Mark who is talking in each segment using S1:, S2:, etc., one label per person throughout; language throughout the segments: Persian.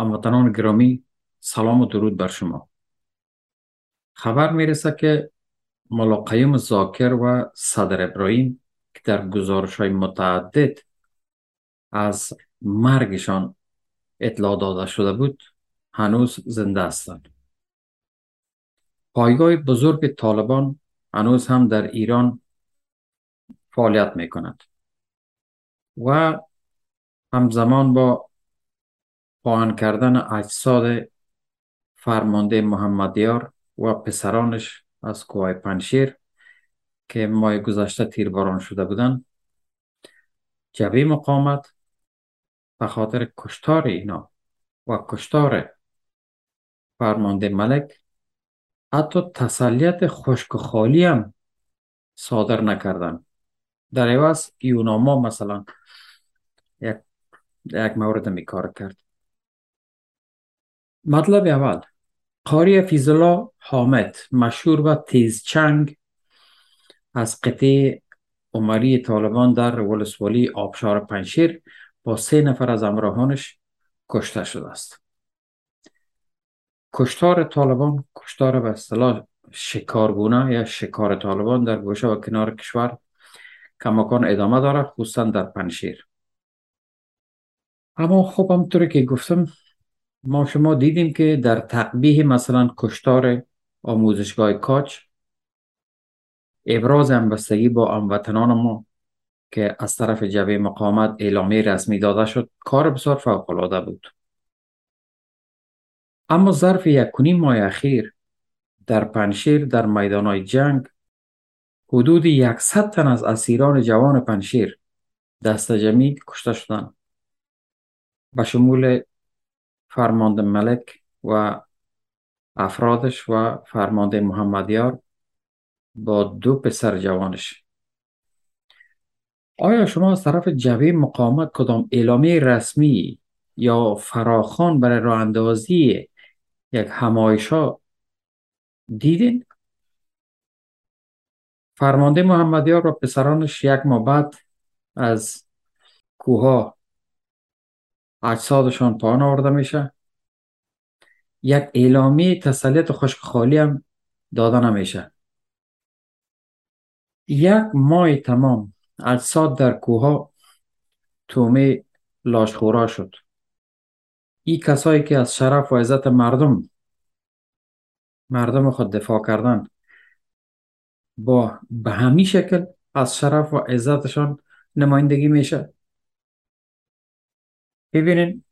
S1: هموطنان گرامی سلام و درود بر شما خبر می‌رسه که ملاقیم زاکر و صدر ابراهیم که در گزارش های متعدد از مرگشان اطلاع داده شده بود هنوز زنده هستند. پایگاه بزرگ طالبان هنوز هم در ایران فعالیت می کند و همزمان با پایان کردن اجساد فرمانده محمدیار و پسرانش از کوه پنشیر که ماه گذشته تیرباران شده بودند جبهه مقامت به خاطر کشتار اینا و کشتار فرمانده ملک حتی تسلیت خشک خالی هم صادر نکردن. در عوض ایوناما مثلا یک, یک مورد می کار کرد. مطلب اول قاری فیزلا حامد مشهور و تیزچنگ از قطعه عمری طالبان در ولسوالی آبشار پنشیر سه نفر از امراهانش کشته شده است. کشتار طالبان کشتار به اصطلاح شکارگونه یا شکار طالبان در گوشه و کنار کشور کماکان ادامه داره خصوصا در پنشیر اما خب همطوری که گفتم ما شما دیدیم که در تقبیه مثلا کشتار آموزشگاه کاچ ابراز همبستگی با هموطنان ما که از طرف جبه مقامت اعلامی رسمی داده شد کار بسیار فوقالعاده بود. اما ظرف یک ماه اخیر در پنشیر در میدان جنگ حدود یکصد تن از اسیران جوان پنشیر دست جمعی کشته شدند. به شمول فرمانده ملک و افرادش و فرمانده محمدیار با دو پسر جوانش. آیا شما از طرف جبه مقامت کدام اعلامی رسمی یا فراخان برای راه اندازی یک همایشا دیدین؟ فرمانده محمدیار و پسرانش یک ماه بعد از کوها اجسادشان پایان آورده میشه یک اعلامی تسلیت خشک خالی هم داده نمیشه یک ماه تمام اجساد در کوها تومه لاشخورا شد. این کسایی که از شرف و عزت مردم مردم خود دفاع کردن با به همین شکل از شرف و عزتشان نمایندگی میشه. ببینین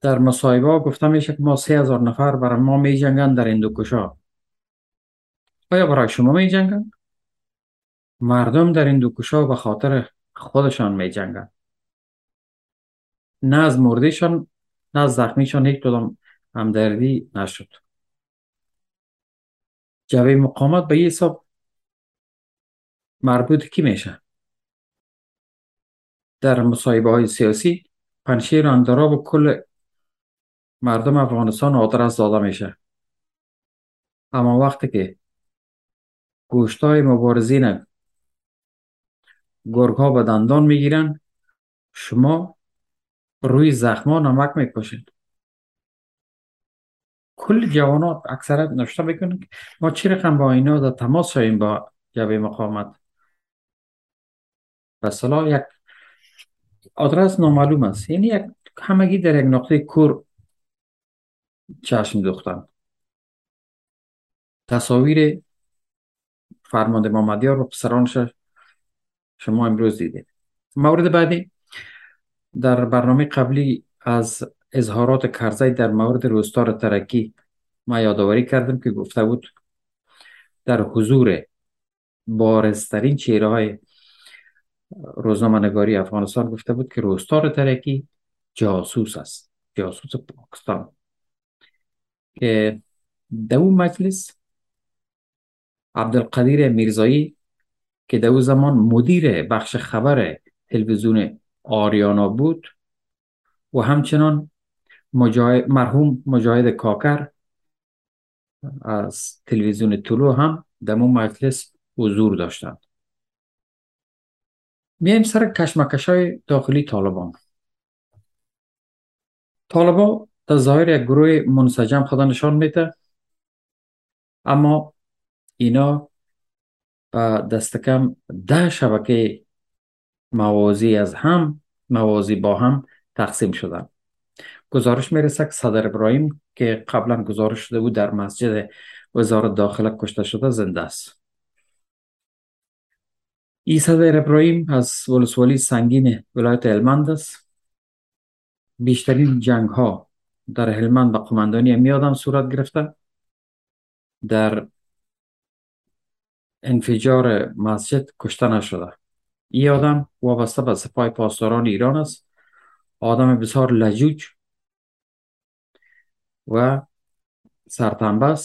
S1: در مصاحبه گفته میشه که ما سه هزار نفر برای ما می جنگن در هندوکشا آیا برای شما می جنگن؟ مردم در هندوکشا به خاطر خودشان می جنگن نه از مردیشان نه از زخمیشان هیچ کدام همدردی نشد. جوه مقامت به یه حساب مربوط کی میشه در مصاحبه های سیاسی پنشیر اندرا به کل مردم افغانستان آدرس داده میشه. اما وقتی که گوشتای مبارزین گرگ ها به دندان می‌گیرن. شما روی زخما نمک می‌کشید. کل جوانات اکثرت نشته می‌کنن. ما چی رقم با اینا در تماس شویم با جبه مقامت به صلاح یک آدرس نامعلوم است. یعنی یک همگی در یک نقطه کور چشم دوختن. تصاویر فرمانده محمدیار و پسرانش شما امروز دیدید. مورد بعدی در برنامه قبلی از اظهارات کرزی در مورد روستار ترکی ما یادآوری کردم که گفته بود در حضور بارزترین چهره های روزنامه نگاری افغانستان گفته بود که روستار ترکی جاسوس است جاسوس پاکستان. که در اون مجلس عبدالقدیر میرزایی که در زمان مدیر بخش خبر تلویزیون آریانا بود و همچنان مرحوم مجاهد کاکر از تلویزیون طلو هم در اون مجلس حضور داشتند. میایم سر کشمکش های داخلی طالبان. طالبان در ظاهر یک گروه منسجم خدا نشان میده اما اینا به دست کم ده شبکه موازی از هم موازی با هم تقسیم شدن گزارش می‌رسه که صدر ابراهیم که قبلا گزارش شده بود در مسجد وزارت داخله کشته شده زنده است. ای صدر ابراهیم از ولسوالی سنگین ولایت هلمند است. بیشترین جنگ ها در هلمند به قماندانی امی آدم صورت گرفته. در انفجار مسجد کشته نشده. ای آدم وابسته به سپاه پاسداران ایران است. آدم بسیار لجوج و سرتنبه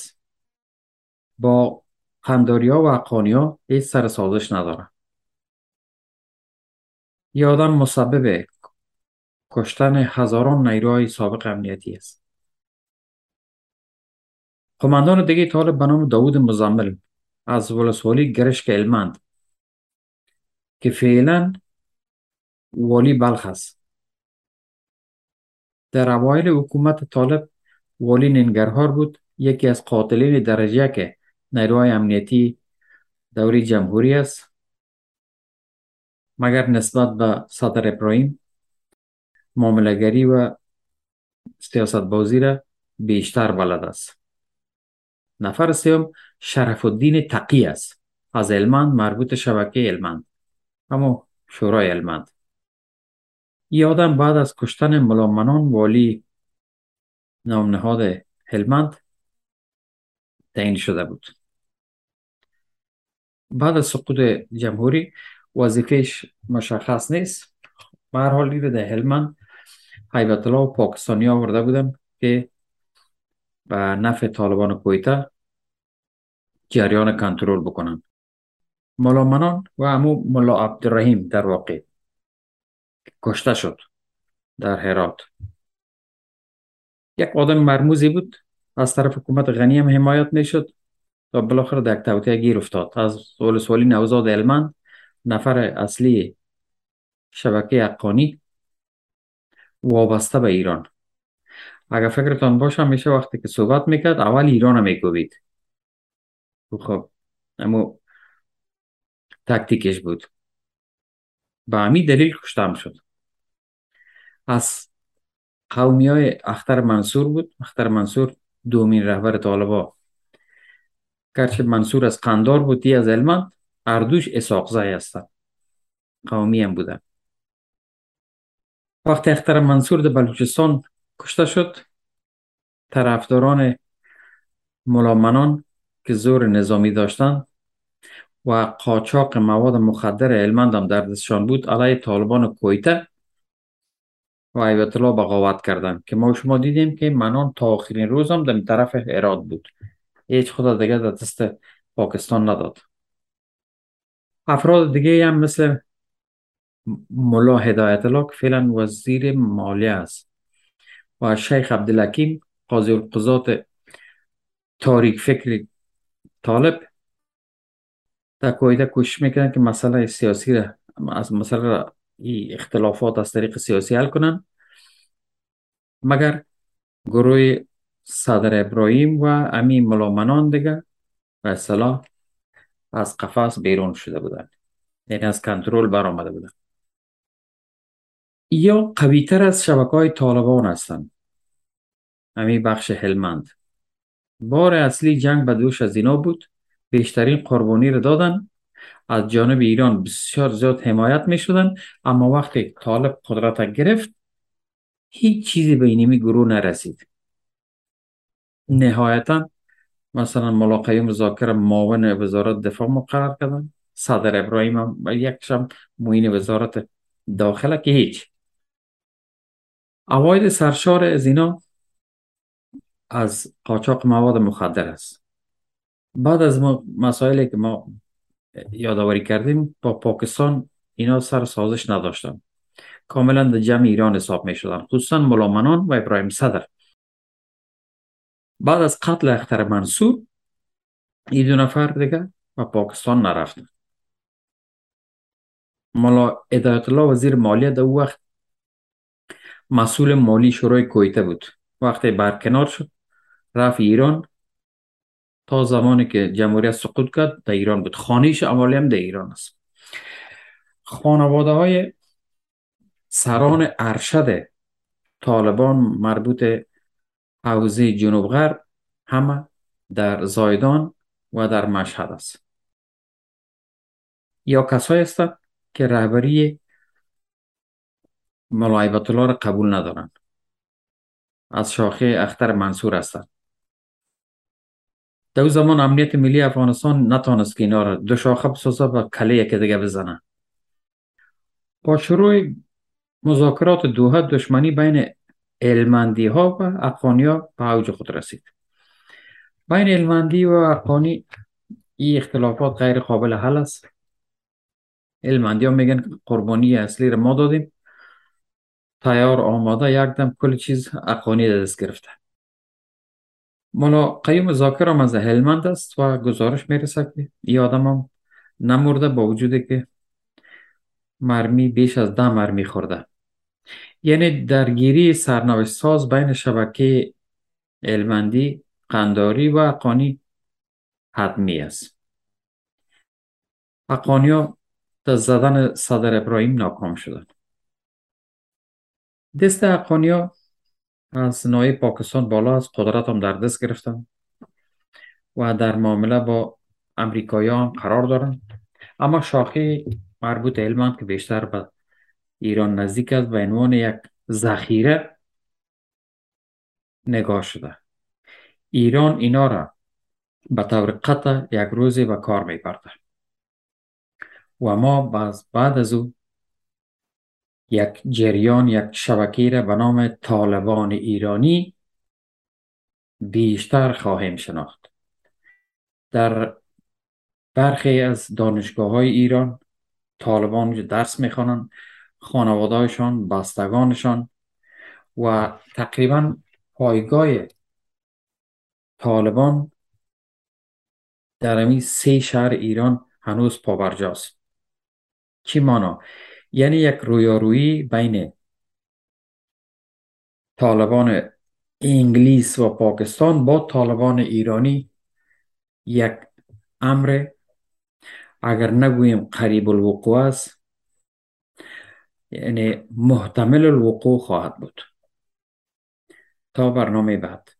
S1: با خنداریا و ها هیچ سر سازش نداره. ای آدم مسبب کشتن هزاران نیروهای سابق امنیتی است. قماندان دیگه طالب به نام داود مزمل از ولسوالی گرشک المند که فعلا والی بلخ است. در اوایل حکومت طالب والی ننگرهار بود. یکی از قاتلین درجه که نیروهای امنیتی دوری جمهوری است. مگر نسبت به صدر ابراهیم معاملگری و سیاست بازی را بیشتر بلد است. نفر شرف الدین تقی است. از علمند مربوط شبکه علمند اما شورای علمند ای آدم بعد از کشتن ملامنان والی نام نهاد هلمند تعیین شده بود. بعد از سقوط جمهوری وظیفهش مشخص نیست. به هر حال در هلمند حیبت الله و پاکستانی آورده بودن که به نفع طالبان کویتا جریان کنترل بکنن. ملامنان و امو ملا عبدالرحیم در واقع کشته شد در هرات. یک آدم مرموزی بود از طرف حکومت غنی هم حمایت می‌شد تا بالاخره در توطئه گیر افتاد. از ولسوالی نوزاد علمند نفر اصلی شبکه اقانی وابسته به ایران. اگر فکرتان باشه میشه وقتی که صحبت می‌کرد اول ایران می‌گوید خب اما تکتیکش بود. به همین دلیل کشتم شد. از قومی های اختر منصور بود. اختر منصور دومین رهبر طالبا گرچه منصور از قندار بود از علمند اردوش اساقزای هستن. قومی هم بودن. وقتی اختر منصور در بلوچستان کشته شد. طرفداران ملامنان که زور نظامی داشتند و قاچاق مواد مخدر علمند هم در دستشان بود علیه طالبان کویته و ایوت الله بغاوت کردن که ما شما دیدیم که منان تا آخرین روز هم در طرف ایراد بود. هیچ خدا دیگه در دست پاکستان نداد. افراد دیگه هم مثل ملا هدایت الله که فعلا وزیر مالیه است. و شیخ عبدالحکیم قاضی القضات تاریک فکر طالب در کویده کوشش می‌کنن که مسئله سیاسی را از مسئله اختلافات از طریق سیاسی حل کنن. مگر گروه صدر ابراهیم و امی ملامنان دیگه به اصطلاح از قفس بیرون شده بودن یعنی از کنترل برآمده بودن یا قویتر از شبکه های طالبان هستند. امی بخش هلمند. بار اصلی جنگ به دوش از اینا بود. بیشترین قربانی را دادن. از جانب ایران بسیار زیاد حمایت می شدن اما وقتی طالب قدرت گرفت هیچ چیزی به اینمی گروه نرسید. نهایتا مثلا ملاقه مذاکره معاون وزارت دفاع مقرر کردن. صدر ابراهیم هم یکشم موین وزارت داخله که هیچ. اواید سرشار از اینا از قاچاق مواد مخدر است. بعد از مسائلی که ما یادآوری کردیم با پاکستان اینا سر سازش نداشتن. کاملا در جمع ایران حساب می شدن خصوصا ملامنان و ابراهیم صدر. بعد از قتل اختر منصور این دو نفر دیگه و پاکستان نرفتن. ملا ادایت الله وزیر مالیه در وقت مسئول مالی شورای کویته بود. وقتی برکنار شد رفت ایران. تا زمانی که جمهوریت سقوط کرد در ایران بود. خانیش اولی هم در ایران است. خانواده های سران ارشد طالبان مربوط حوزه جنوب غرب همه در زایدان و در مشهد است. یا کسایی هستند که رهبری ملایبت را قبول ندارند. از شاخه اختر منصور هستند. در زمان امنیت ملی افغانستان نتانست که اینا را دو شاخه بسازه و کله یکی دیگه بزنه با شروع مذاکرات دوحه دشمنی بین علمندی ها و افغانی ها به اوج خود رسید. بین علمندی و افغانی این اختلافات غیر قابل حل است. علمندی ها میگن قربانی اصلی را ما دادیم. تیار آماده یک دم کل چیز افغانی دست گرفته. ملا قیوم زاکر هم از هلمند است و گزارش می‌رسه که این آدم هم نمورده با وجودی که مرمی بیش از ده مرمی خورده یعنی درگیری سرنوشت ساز بین شبکه علمندی قنداری و اقانی حتمی است اقانیا در زدن صدر ابراهیم ناکام شدند دست اقانیا از نای پاکستان بالا از قدرت هم در دست گرفتن و در معامله با امریکایی هم قرار دارن اما شاخه مربوط علمان که بیشتر به ایران نزدیک است به عنوان یک ذخیره نگاه شده. ایران اینا را به طور قطع یک روزی به کار میبرده و ما بعد از او یک جریان یک شبکه را به نام طالبان ایرانی بیشتر خواهیم شناخت در برخی از دانشگاه های ایران طالبان درس می‌خوانند خانوادهایشان بستگانشان و تقریبا پایگاه طالبان در امی سه شهر ایران هنوز پابرجاست چی مانا؟ یعنی یک رویارویی بین طالبان انگلیس و پاکستان با طالبان ایرانی یک امر. اگر نگوییم قریب الوقوع است یعنی محتمل الوقوع خواهد بود. تا برنامه بعد.